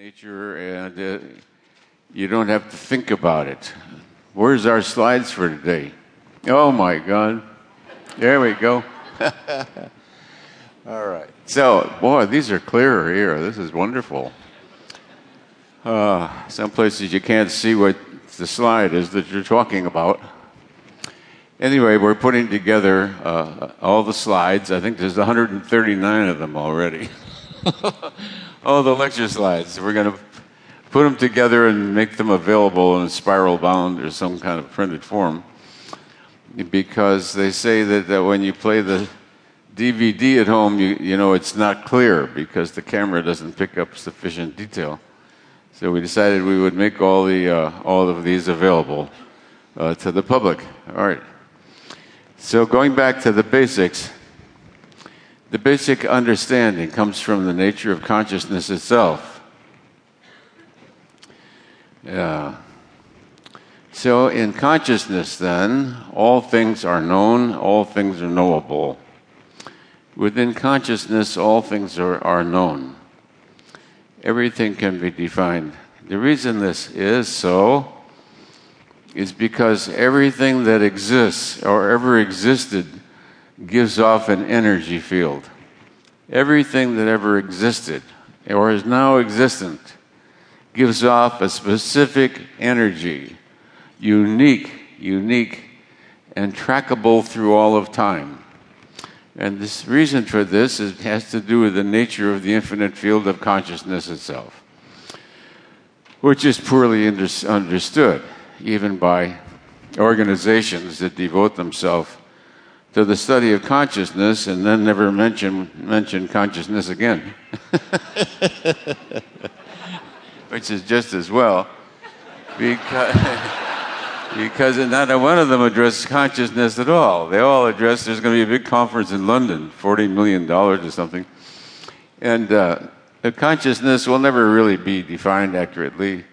nature and uh, you don't have to think about it. Where's our slides for today? Oh my God. There we go. All right. So, boy, these are clearer here. This is wonderful. Uh, some places you can't see what the slide is that you're talking about. Anyway, we're putting together uh, all the slides. I think there's 139 of them already. all the lecture slides. We're going to put them together and make them available in spiral bound or some kind of printed form. Because they say that, that when you play the DVD at home, you, you know it's not clear because the camera doesn't pick up sufficient detail. So we decided we would make all, the, uh, all of these available uh, to the public. All right. So going back to the basics, the basic understanding comes from the nature of consciousness itself. Yeah. So, in consciousness, then, all things are known, all things are knowable. Within consciousness, all things are, are known. Everything can be defined. The reason this is so is because everything that exists or ever existed gives off an energy field. Everything that ever existed or is now existent gives off a specific energy, unique, unique, and trackable through all of time. And this reason for this is, has to do with the nature of the infinite field of consciousness itself, which is poorly under, understood even by organizations that devote themselves to the study of consciousness and then never mention, mention consciousness again. Which is just as well, because, because not one of them addressed consciousness at all. They all address there's going to be a big conference in London, $40 million or something. And uh, consciousness will never really be defined accurately.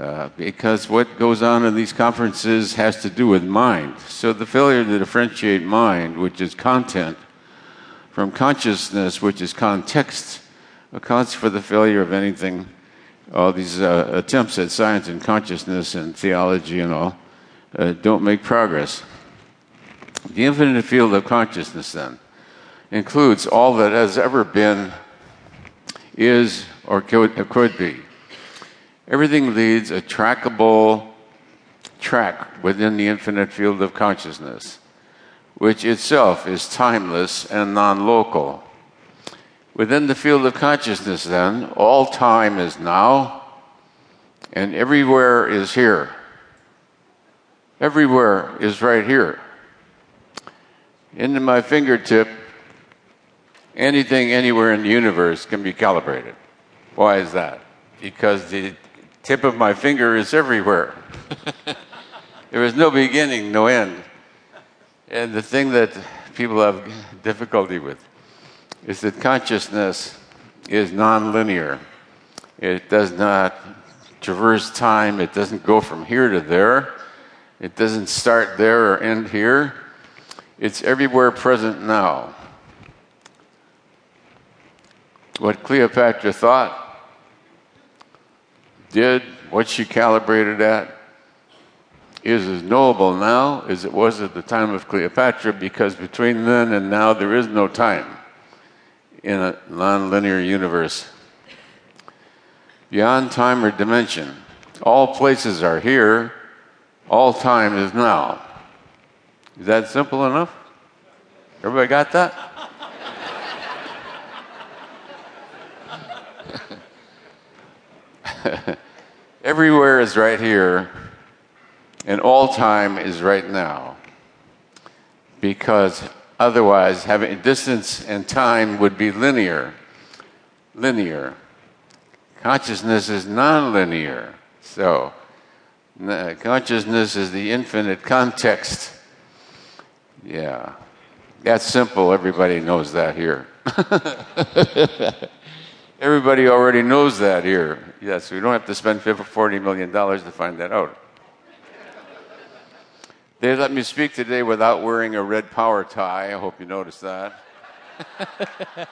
Uh, because what goes on in these conferences has to do with mind. So the failure to differentiate mind, which is content, from consciousness, which is context, accounts for the failure of anything. All these uh, attempts at science and consciousness and theology and all uh, don't make progress. The infinite field of consciousness, then, includes all that has ever been, is, or could, could be. Everything leads a trackable track within the infinite field of consciousness, which itself is timeless and non local. Within the field of consciousness, then, all time is now, and everywhere is here. Everywhere is right here. Into my fingertip, anything anywhere in the universe can be calibrated. Why is that? Because the tip of my finger is everywhere. there is no beginning, no end. And the thing that people have difficulty with is that consciousness is nonlinear. It does not traverse time, it doesn't go from here to there, it doesn't start there or end here. It's everywhere present now. What Cleopatra thought did, what she calibrated at, is as knowable now as it was at the time of Cleopatra because between then and now there is no time in a nonlinear universe. Beyond time or dimension, all places are here, all time is now. Is that simple enough? Everybody got that? Everywhere is right here, and all time is right now. Because otherwise, having distance and time would be linear. Linear. Consciousness is nonlinear. So, uh, consciousness is the infinite context. Yeah. That's simple. Everybody knows that here. Everybody already knows that here. Yes, we don't have to spend $40 million to find that out. They let me speak today without wearing a red power tie. I hope you noticed that.